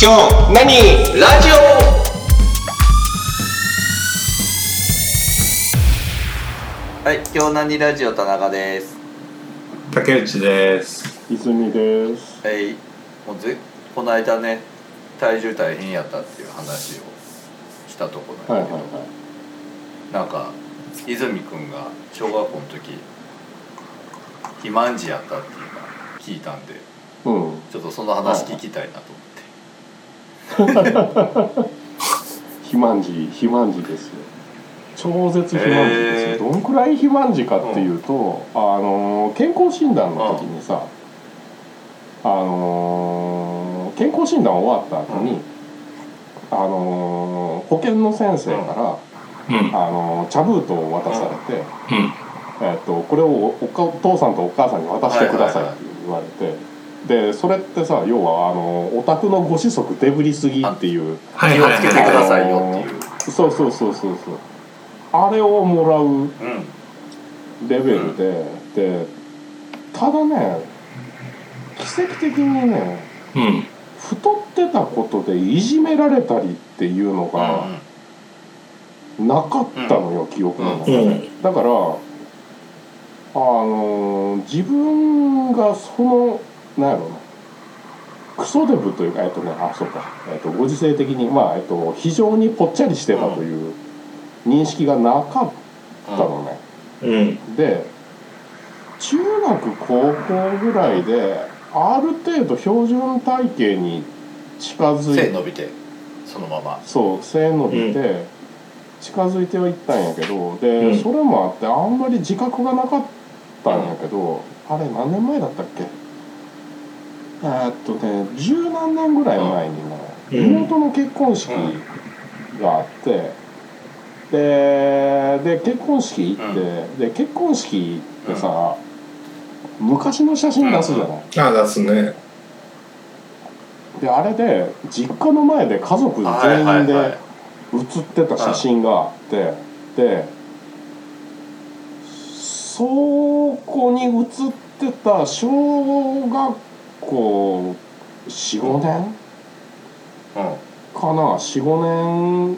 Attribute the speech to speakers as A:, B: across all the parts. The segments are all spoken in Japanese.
A: 今日何ラジオ？
B: はい、今日何ラジオ田中です？
C: 竹内です
D: 泉です。
B: はい、もうぜこの間ね、体重大変やったっていう話をしたとこないんだけど、
D: はいはい。
B: なんか泉くんが小学校の時肥満児やったっていうのを聞いたんで、
D: うん。
B: ちょっとその話聞きたいなと思って。
D: 肥満児、肥満児ですよ。超絶肥満児ですよ。どんくらい肥満児かっていうと、あのー健康診断の時にさ、あのー健康診断終わった後に、あのー保健の先生から、
C: うん。
D: あのー茶封筒を渡されて、
C: うん。
D: えっとこれをおお父さんとお母さんに渡してくださいって言われて、でそれってさ要はあのお宅のご子息デブりすぎっていう
B: 気をつけてくださいよっていう。
D: そうそうそうそうそう。あれをもらう
B: うん。
D: レベルで、でただね奇跡的にね
C: うん。
D: 太ってたことでいじめられたりっていうのがなかったのよ、記憶の中で、
C: うん。
D: だからあの自分がそのなんやろ。うなクソデブというかえっとねあそうか、えっと、ご時世的にまあ、えっと、非常にぽっちゃりしてたという認識がなかったのね、
C: うん。
D: で中学高校ぐらいである程度標準体型に近づいて
B: 背伸びてそのまま。
D: そう背伸びて近づいてはいったんやけどで、
C: うん。
D: それもあってあんまり自覚がなかったんやけど、あれ何年前だったっけえーっとね十何年ぐらい前にね、
C: うん。
D: 妹の結婚式があってでで結婚式行って、で結婚式ってさ、昔の写真出すじゃない、
C: あ出すね。
D: であれで実家の前で家族全員で写ってた写真があってでそこに写ってた小学校45年？
B: うん。
D: かな？45年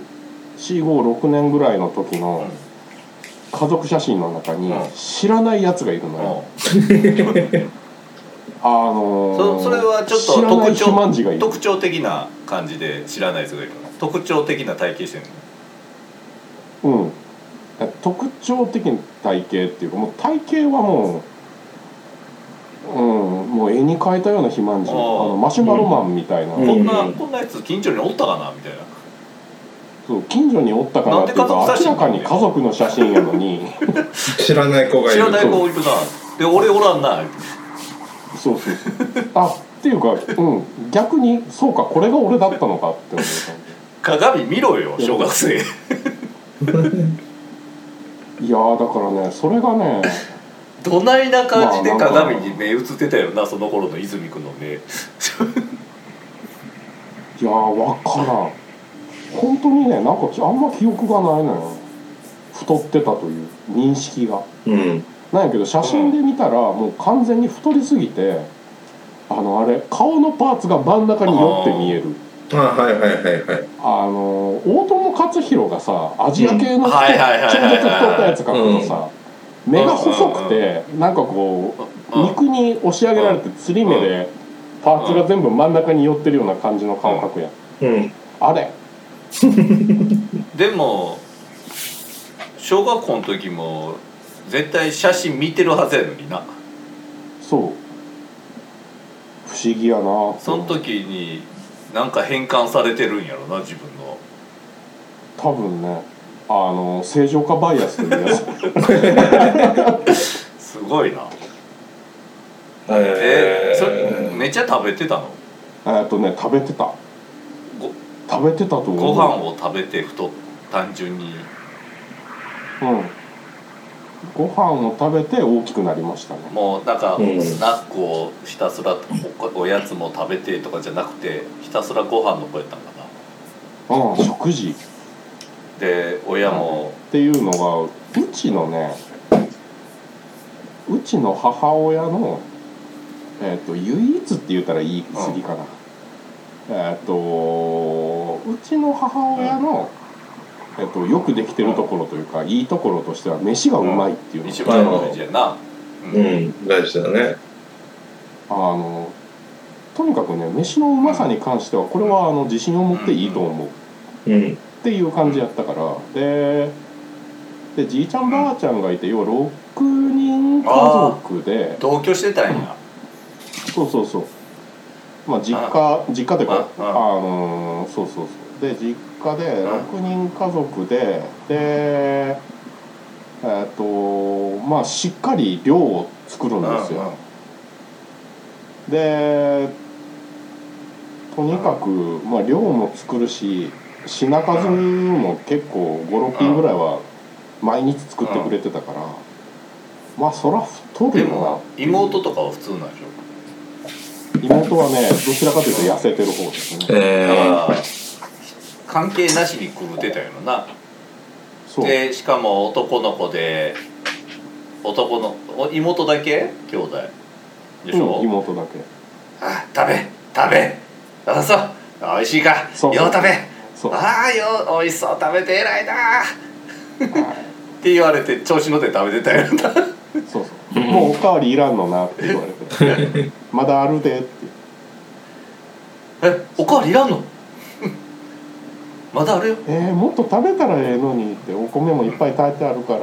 D: 456年ぐらいの時の家族写真の中に
B: うん。
D: 知らないやつがいるのよ、
B: うん。
D: あのー
B: そそれはちょっと
D: 知らない
B: 特
D: 肥満児がいる。
B: 徴特徴的な感じで知らない人がいるの？特徴的な体型してるの？
D: うん、特徴的な体型っていうかもう体型はもう、うん、もう絵に描いたような肥満児。あ
B: あー
D: のマシュマロマンみたいな、
C: うん。
B: こんなこんなやつ近所におったかなみたいな。
D: そう近所におったからっていうか
B: なんで家族写真？
D: 明らかに家族の写真やのに。
C: 知らない子がいる。
B: 知らない子いるな。で俺おらんな。
D: そうそうそう。あっていうか、うん、逆にそうかこれが俺だったのかって思った
B: 鏡見ろよ小学生。
D: いやーだからねそれがね
B: どないな感じで
D: まあ
B: 鏡に目映ってたよなその頃の泉君の目。
D: いやーわからん。本当にねなんかあんま記憶がないのよ。太ってたという認識が。
C: うん。
D: なんやけど写真で見たらもう完全に太りすぎてあのあれ顔のパーツが真ん中に寄って見える。
C: あはいはいはいはい。
D: あの大友克洋がさアジア系の人、
B: はいはいはいはい
D: 超絶太ったやつ描くとさ、目が細くて、なんかこう、
B: うん。
D: 肉に押し上げられてつり目で、パーツが全部真ん中に寄ってるような感じの顔描くやん、
C: うん。
D: あれ。
B: でも小学校の時も絶対写真見てるはずやのにな。
D: そう。不思議やな。
B: その時になんか変換されてるんやろな自分の。
D: 多分ねあの正常化バイアスというやつ
B: すごいな。え
C: え
B: ー、それめっちゃ食べてたの？
D: えっとね食べてた。
B: ご
D: 食べてたと思う。
B: ご飯を食べて太っ単純に。
D: うん。ご飯を食べて大きくなりましたね。
B: もうなんか、
C: うん。
B: スナックをひたすらおおやつも食べてとかじゃなくてひたすらご飯の子やったんかな。
D: うん食事
B: で親も。
D: っていうのがうちのねうちの母親の、えー、と唯一って言ったら言い過ぎかな、えっとうちの母親の、えっと、よくできてるところというか、いいところとしては飯がうまいっていうの。が
B: 一番大事やな。
C: う。ん大事だね。
D: あのとにかくね飯のうまさに関してはこれはあの自信を持っていいと思う。
C: うん
D: っていう感じやったから。ででじいちゃんばあちゃんがいて要は6人家族で。
B: 同居してたんや。
D: そうそうそう。まあ実家実家というか
B: あ
D: のそうそうそう。で実家で6人家族ででえっとまあしっかり量を作るんですよ。でとにかく、まあ、量も作るし品数も結構56品ぐらいは毎日作ってくれてたからまあそら太
B: で
D: るよ
B: も妹とかは普通なんでしょ？
D: な妹はねどちらかというと痩せてる方ですね。
B: だか
C: え
B: ら関係なしに食うてたよな。
D: そう。
B: でしかも男の子で男のお妹だけ？兄弟。でしょ、
D: うん、妹だけ。
B: あ食べ食べ。あそう。美味しいか。
D: そう。
B: よう食べ
D: そう。
B: ああよ美味しそう食べて偉いな。って言われて調子乗って食べてたよな。
D: そうそう。もうおかわりいらんのなって言われて。まだあるでって。
B: えおかわりいらんの？まだあるよ。
D: えー、もっと食べたらええのにってお米もいっぱい炊いてあるから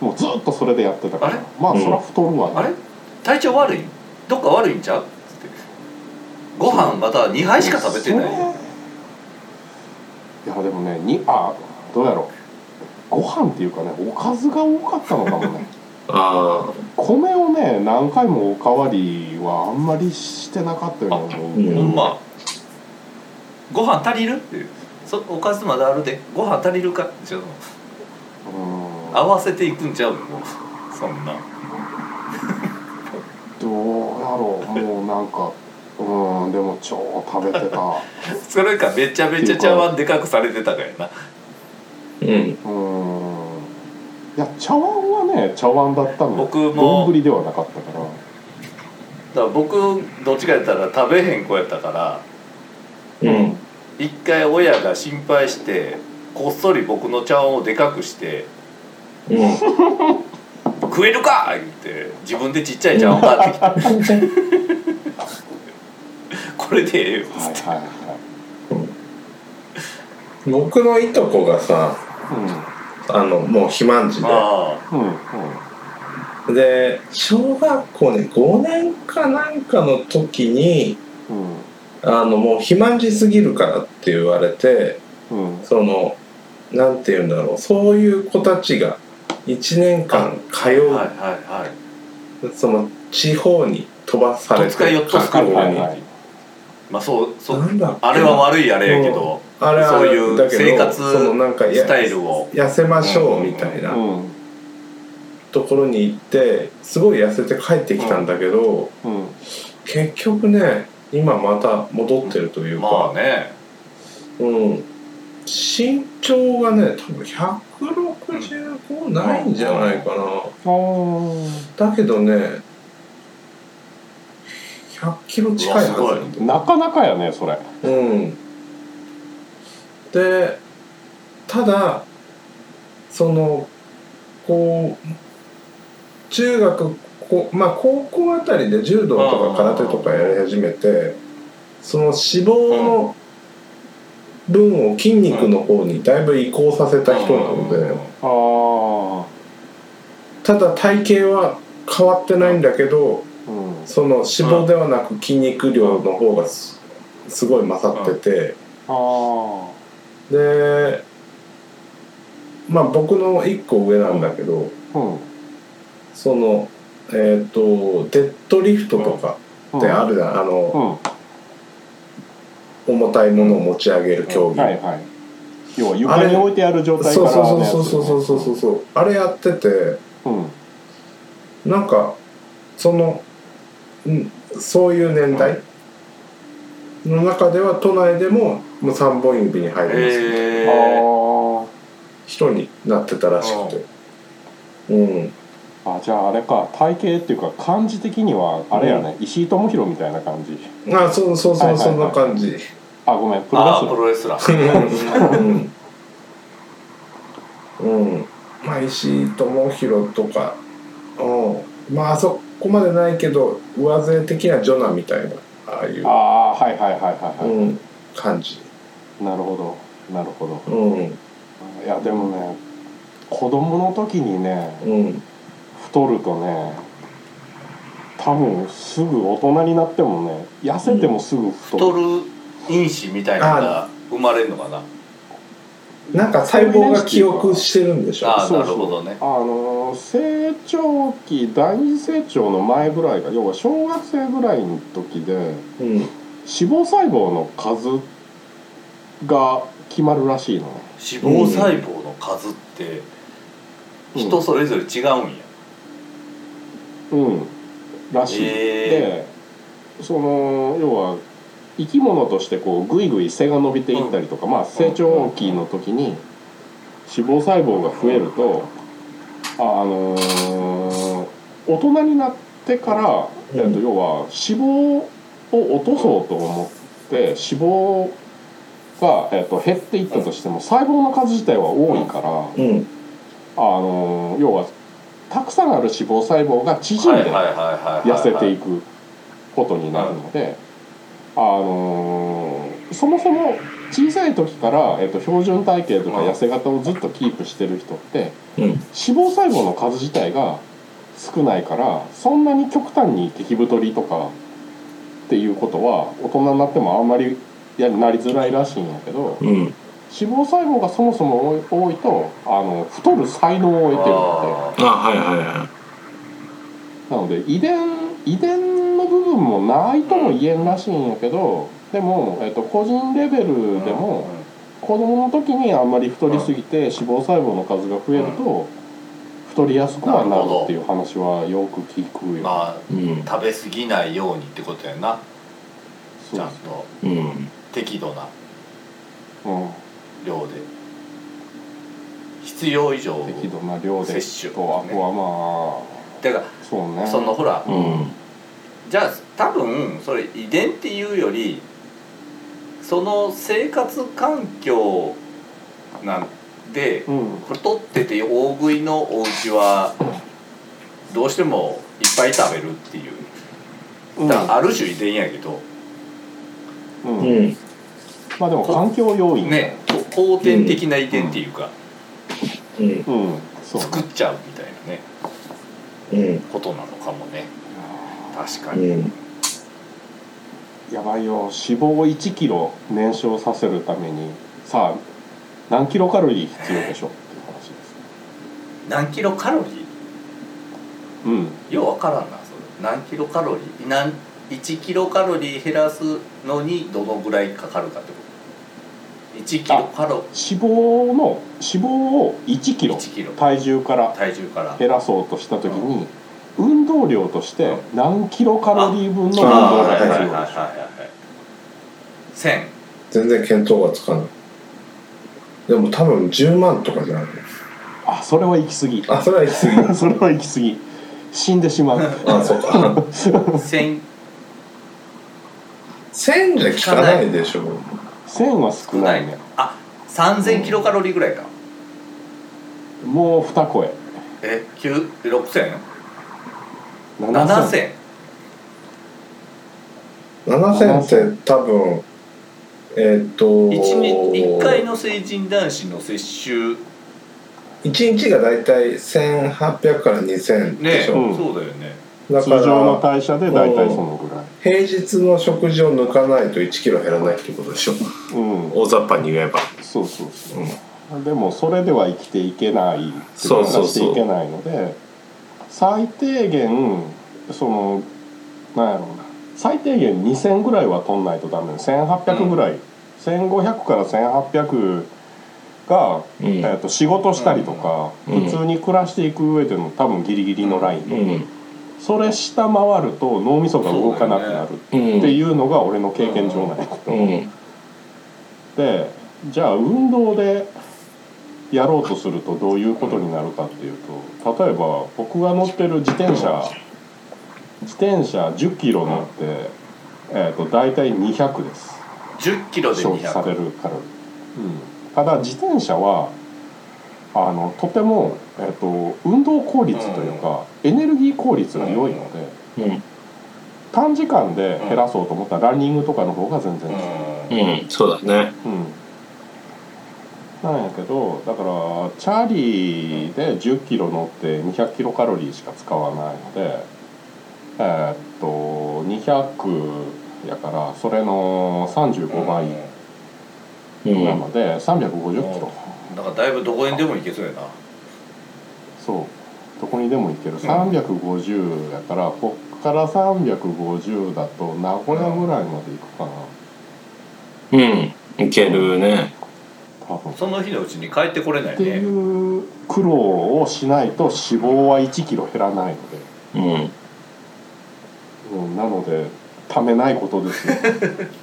D: もうずっとそれでやってたから。
B: あれ？
D: まあそら太るわね、
B: あれ？体調悪い？どっか悪いんちゃう？つって。ご飯また2杯しか食べてない
D: いやでもねにあどうやろう。ご飯っていうかねおかずが多かったのかもね。
C: あ
D: 米をね何回もおかわりはあんまりしてなかったように思うけど、
C: うん
B: ほんま。ご飯足りるってそおかずまだあるで。ご飯足りるかちょっと
D: うん。
B: 合わせていくんちゃうもうそんな。
D: どうやろう。もうなんかうんでも超食べてた。
B: それかめちゃめちゃ茶碗でかくされてたからやな。
C: うん。
D: うん。いや茶碗はね茶碗だったの。
B: 僕も。
D: 丼ではなかったから。
B: だから僕どっちかやったら食べへん子やったから。
C: うん。
B: 一回親が心配してこっそり僕の茶碗をでかくして
C: うん「
B: 食えるか!」言って自分でちっちゃい茶碗買ってきて これでええよ。っつって、
D: はいはいはい。
C: 僕のいとこがさ
D: う
C: あのもう肥満児で。
D: うんうん。
C: で小学校ね5年かなんかの時に
D: うん。
C: あのもう肥満児すぎるからって言われて
D: うん。
C: そのなんて言うんだろうそういう子たちが1年間通
B: あはいうはいはい。
C: その地方に飛ばされて学校に
B: まあそうそうあれは悪いあれやけど
C: あれは
B: そういう生活スタイルを。
C: 痩せましょうみたいな
D: うん。
C: ところに行ってすごい痩せて帰ってきたんだけど、
D: うん。
C: 結局ね今また戻ってるという
B: ま
C: か
B: あ、ね。
C: うん、身長がね多分165ないんじゃないかな、だけどね100キロ近いはずな
D: かなかやねそれ。
C: うん。でただそのこう中学こまあ高校あたりで柔道とか空手とかやり始めてその脂肪の分を筋肉の方にだいぶ移行させた人なので
D: ああ
C: ただ体型は変わってないんだけど
D: うん
C: その脂肪ではなく筋肉量の方がすすごい勝ってて。
D: あ
C: でまあ僕の1個上なんだけどそのえっ、とデッドリフトとかってあるじゃん、あの
D: うん。
C: 重たいものを持ち上げる競技、
D: はいはい。要は床に置いてある状態
C: そう
D: から
C: そうそうそうそうそうそうそうあれやってて
D: うん。
C: なんかそのんそういう年代の中では都内でももう3本指に入ります
B: へえ
D: あ
C: 人になってたらしくて。うん。
D: あじゃああれか体型っていうか漢字的にはあれやね、石井智弘みたいな感じ。
C: あそうそうそう、
D: はいはいはい。
C: そんな感じ。
D: あごめんプロレス。ラー
B: プロレスラー。
C: うん。うん。まあ石井智弘とか。うん。まああそこまでないけど上背的なジョナみたいなああいう
D: ああはいはいはいはいはい、
C: うん、感じ。
D: なるほど。なるほど。
C: うん。
D: いやでもね子供の時にね
C: うん。
D: 太るとね多分すぐ大人になってもね痩せてもすぐ太る、
B: 太る因子みたいなのが生まれるのかな
C: なんか細胞が記憶してるんでしょ
B: ああ
D: そう
B: なるほどね。
D: あの成長期第二次成長の前ぐらいが要は小学生ぐらいの時で
C: うん。
D: 脂肪細胞の数が決まるらしいの。ね
B: 脂肪細胞の数って人それぞれ違うんや、
D: うん。らしい、
B: へ
D: でその要は生き物としてこうぐいぐい背が伸びていったりとか、まあ成長期の時に脂肪細胞が増えるとあのー大人になってから、
C: うん。
D: えっと要は脂肪を落とそうと思って脂肪が、えっと減っていったとしても細胞の数自体は多いから、
C: うん。
D: あのー要はたくさんある脂肪細胞が縮んで痩せていくことになるので、あのーそもそも小さい時から、えっと標準体型とか
B: うん。
D: 痩せ型をずっとキープしてる人って
C: うん。
D: 脂肪細胞の数自体が少ないからそんなに極端に激太りとかっていうことは大人になってもあんまりやなりづらいらしいんやけど
C: うん。
D: 脂肪細胞がそもそも多いとあの太る才能を得てるので。
B: あ
C: あはいはいは
D: なので遺伝遺伝の部分もないとも言えんらしいんやけどでも、えっと、個人レベル
B: ー
D: でも子供の時にあんまり太りすぎて脂肪細胞の数が増えると太りやすくはなるっていう話はよく聞くよ、
B: まあ
C: いうん。
B: 食べ過ぎないようにってことやな。ちゃんと。
C: うん。
B: 適度な。
D: うん、
B: 量で。必要以上
D: 適度な量で
B: 摂取。
D: とあとはま
B: だから
D: あそうね。
B: そのほら。
C: うん。
B: じゃあ多分それ遺伝っていうよりその生活環境なんで
D: うん。
B: 太ってて大食いのお家はどうしてもいっぱい食べるっていう。
D: うん。
B: だからある種遺伝やけど。
D: うん。
C: うん。
D: まあでも環境要因
B: ね。後天的な遺伝っていうか。
C: うん。
D: うん
B: 作っちゃうみたいなね。
C: うん
B: ことなのかもね。確か
C: う
B: に
C: ん。
D: やばいよ。脂肪を1キロ燃焼させるためにさあ何キロカロリー必要でしょうっていう話です。
B: 何キロカロリー？
D: うん。
B: ようわからんなそれ。何キロカロリー？何1キロカロリー減らすのにどのぐらいかかるかってこと？1キロカロ
D: 脂肪の脂肪を1キロ
B: 1キロ。
D: 体重から
B: 体重から。
D: 減らそうとした時に運動量として何キロカロリー分の運動が必要でしょう
B: はい1000
C: 全然見当がつかない。でも多分10万とかじゃない
D: あそれは行き過ぎ。
C: あそれは行き過ぎ。
D: それは行き過ぎ。死んでしまう。
C: あそうか。
B: 1000
C: 1000じゃ効かないでしょ
D: 1000は少
B: 少
D: な
B: いいね。あ3000キロカロリーぐらいか。
D: もう二声。
B: え9 6000
D: 7000
B: 7000
C: 7000って多分えーっと
B: 1, 日1回の成人男子の摂取。
C: 1日が大体1800から2000で
B: ね
C: しょ、
D: うん
B: そうだよね
D: 通常の
C: ら
D: 代謝で大体そのぐらい。
C: 平日の食事を抜かないと1キロ減らないってことでしょ。
D: うん。
C: 大雑把に言えば。
D: そうそうそう、でもそれでは生きていけない
C: そうそうそう
D: していけないので最低限そのなんやろうな。最低限2000ぐらいは取んないとダメ。1800ぐらい、1500から1800が、
C: うん。
D: えー、と仕事したりとか、
C: うん。
D: 普通に暮らしていく上での多分ギリギリのライン、
C: うん
D: それ下回ると脳みそが動かなくなる
C: うん
D: っていうのが俺の経験上なんやけど、
C: うん。
D: でじゃあ運動でやろうとするとどういうことになるかっていうと例えば僕が乗ってる自転車自転車1 0キロ乗って、えー、と大体200です。
B: 10キロで
D: 消費され
B: 200
D: るカロリー、うん、ただ自転車はあのとても、えー、と運動効率というか、エネルギー効率が良いので、
C: うん。
D: 短時間で減らそうと思ったらランニングとかの方が全然
B: うん。
C: そうだね。
D: うん。なんやけどだからチャーリーで1 0キロ乗って200キロカロリーしか使わないのでえーっと200やからそれの35倍
C: うん。
D: なので350キロ、
B: だからだいぶどこにでも行けそうやな。
D: そう。どこにでも行ける。350やからこっから350だと名古屋ぐらいまで行くかな。
C: うん。いけるね。
D: 多分。
B: その日のうちに帰ってこれない
D: ってい
B: ね
D: う苦労をしないと脂肪は1キロ減らないので。
C: うん。
D: うん、なのでためないことですよ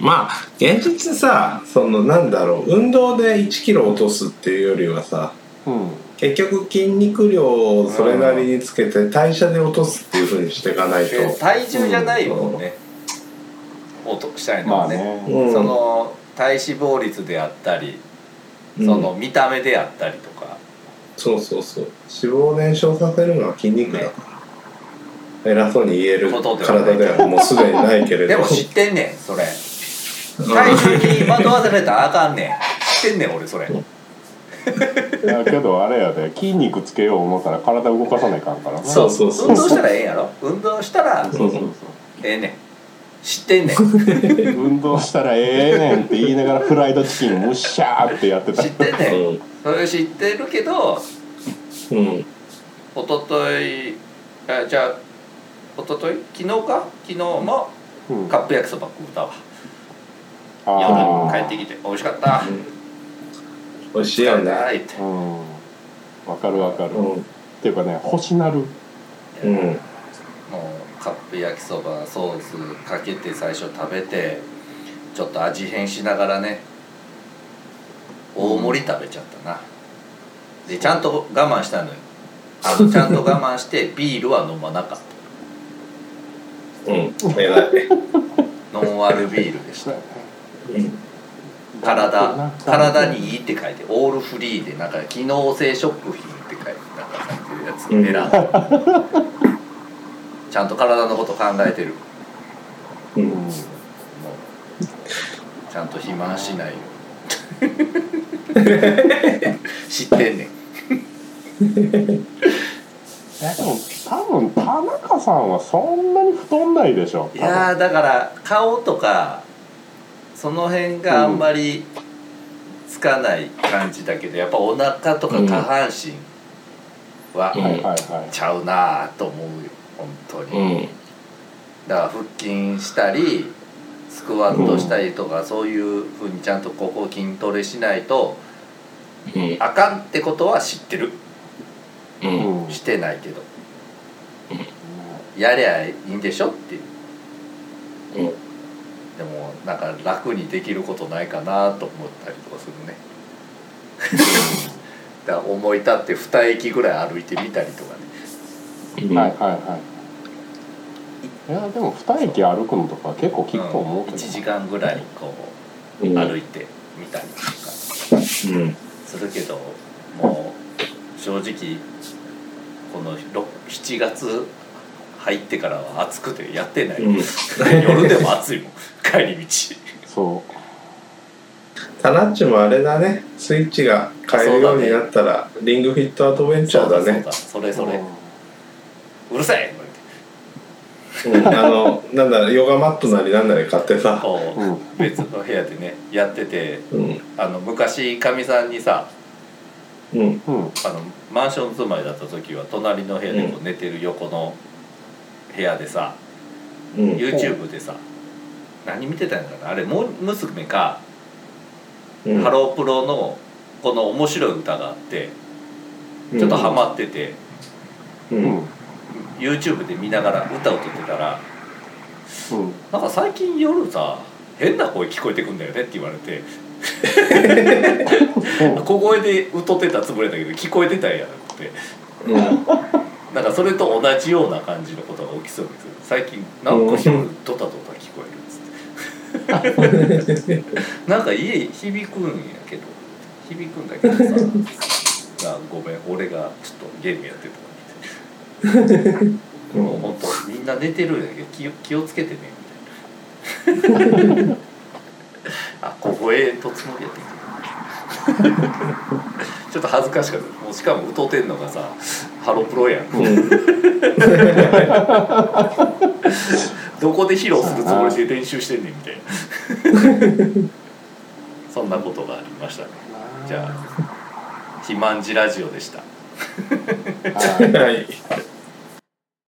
C: まあ現実さそのなんだろう運動で1キロ落とすっていうよりはさ
D: うん。
C: 結局筋肉量をそれなりにつけて代謝で落とすっていうふうにしていかないと。
B: で体重じゃないもんね、落としたいの
D: ま
B: はね、
D: あね、
C: うん。
B: その体脂肪率であったり、
C: うん。
B: その見た目であったりとか。
C: そうそうそう。脂肪を燃焼させるのは筋肉だから、偉そうに言える体ではもうすでにないけれど。
B: でも知ってんねんそれ体重に惑わされたらあかんねん。知ってんねん俺それ。
D: いやけどあれやで筋肉つけよう思ったら体動かさないかんからな。
C: そうそうそう。
B: 運動したらええんやろ？運動したら
D: そうそう
B: ええねん。知ってんねん。
D: そう運動したらええねんって言いながらフライドチキンむっしゃーってやってた。
B: 知ってんねん。
C: うん。
B: それ知ってるけど
C: うん。
B: 一昨日あじゃあ一昨日昨日か？昨日も
D: うん。
B: カップ焼きそば食うたわ。
D: あ
B: 夜帰ってきて美味しかった。
C: 美味しいよね。
B: はいって。
D: ーうん。わかるわかる、
C: うん。
D: っていうかね欲しなる。
C: うん。
B: もうカップ焼きそばソースかけて最初食べてちょっと味変しながらね大盛り食べちゃったな。でちゃんと我慢したのよ。あのちゃんと我慢して ビールは飲まなかっ
C: うん。偉い。
B: たノンアルビールでした。
C: うん
B: 体。体にいいって書いてオールフリーでなんか機能性食品って書いてなんか書いてるやつ
C: うん
B: 選んで ちゃんと体のこと考えてる。
C: う
D: うん。
B: ちゃんと肥満しないよ。知ってんねん。
D: えでも多分田中さんはそんなに太んないでしょ。
B: いやーだから顔とかその辺があんまりつかない感じだけどやっぱお腹とか下半身はちゃうなーと思うよ本当
C: う
B: に
C: ん。
B: だから腹筋したりスクワットしたりとかそういうふうにちゃんとここ筋トレしないと
C: うん。
B: あかんってことは知ってる。してないけど。やりゃいいんでしょっていう。
C: うん
B: でもなんか楽にできることないかなと思ったりとかするね。だから思い立って2駅ぐらい歩いてみたりとかね。
C: うん。
D: はいはいはい。いやでも二駅歩くのとか結構きっと思うけど、
B: 1時間ぐらいこう
C: うん。
B: 歩いてみたりとか。
C: うん。
B: するけどもう正直このろ7月入ってからは暑くてやってない、
C: うん。
B: 夜でも暑いもん。帰り道。
D: そう。
C: タナッチもあれだね。スイッチが変えるようになったら、リングフィットアドベンチャーだね。
B: そうだそれそれ、うるさい
C: うん、あのなんだヨガマットなりなんなり買ってさ、
B: こう、
D: うん。
B: 別の部屋でねやってて。
C: うん。
B: あの昔かみさんにさ
C: うん。
D: うん。
B: あのマンション住まいだった時は隣の部屋でこう寝てる横の部屋でさ、
C: うん
B: YouTube でさ何見てたんかな。あれも娘か、
C: うん。
B: ハロープロのこの面白い歌があってちょっとハマってて、
C: う
D: うん。ん
B: YouTube で見ながら歌を歌ってたら
D: うん。
B: なんか最近夜さ変な声聞こえてくんだよねって言われて小声で歌ってたつもりだけど聞こえてたんやなくて。
C: うん
B: なんかそれと同じような感じのことが起きそうです最近なんか夜ドタドタ聞こえるっつって。なんか家響くんやけど。響くんだけどさ。あごめん俺がちょっとゲームやってたからもう本当みんな寝てるんやけど気を気をつけてねみたいな。あ小声とつもりやっ ちょっと恥ずかしかった。もうしかも歌ってんのがさハロプロやん。どこで披露するつもりで練習してんねんみたいな。そんなことがありましたね。じゃあ肥満児ラジオでした。
D: はい
C: はい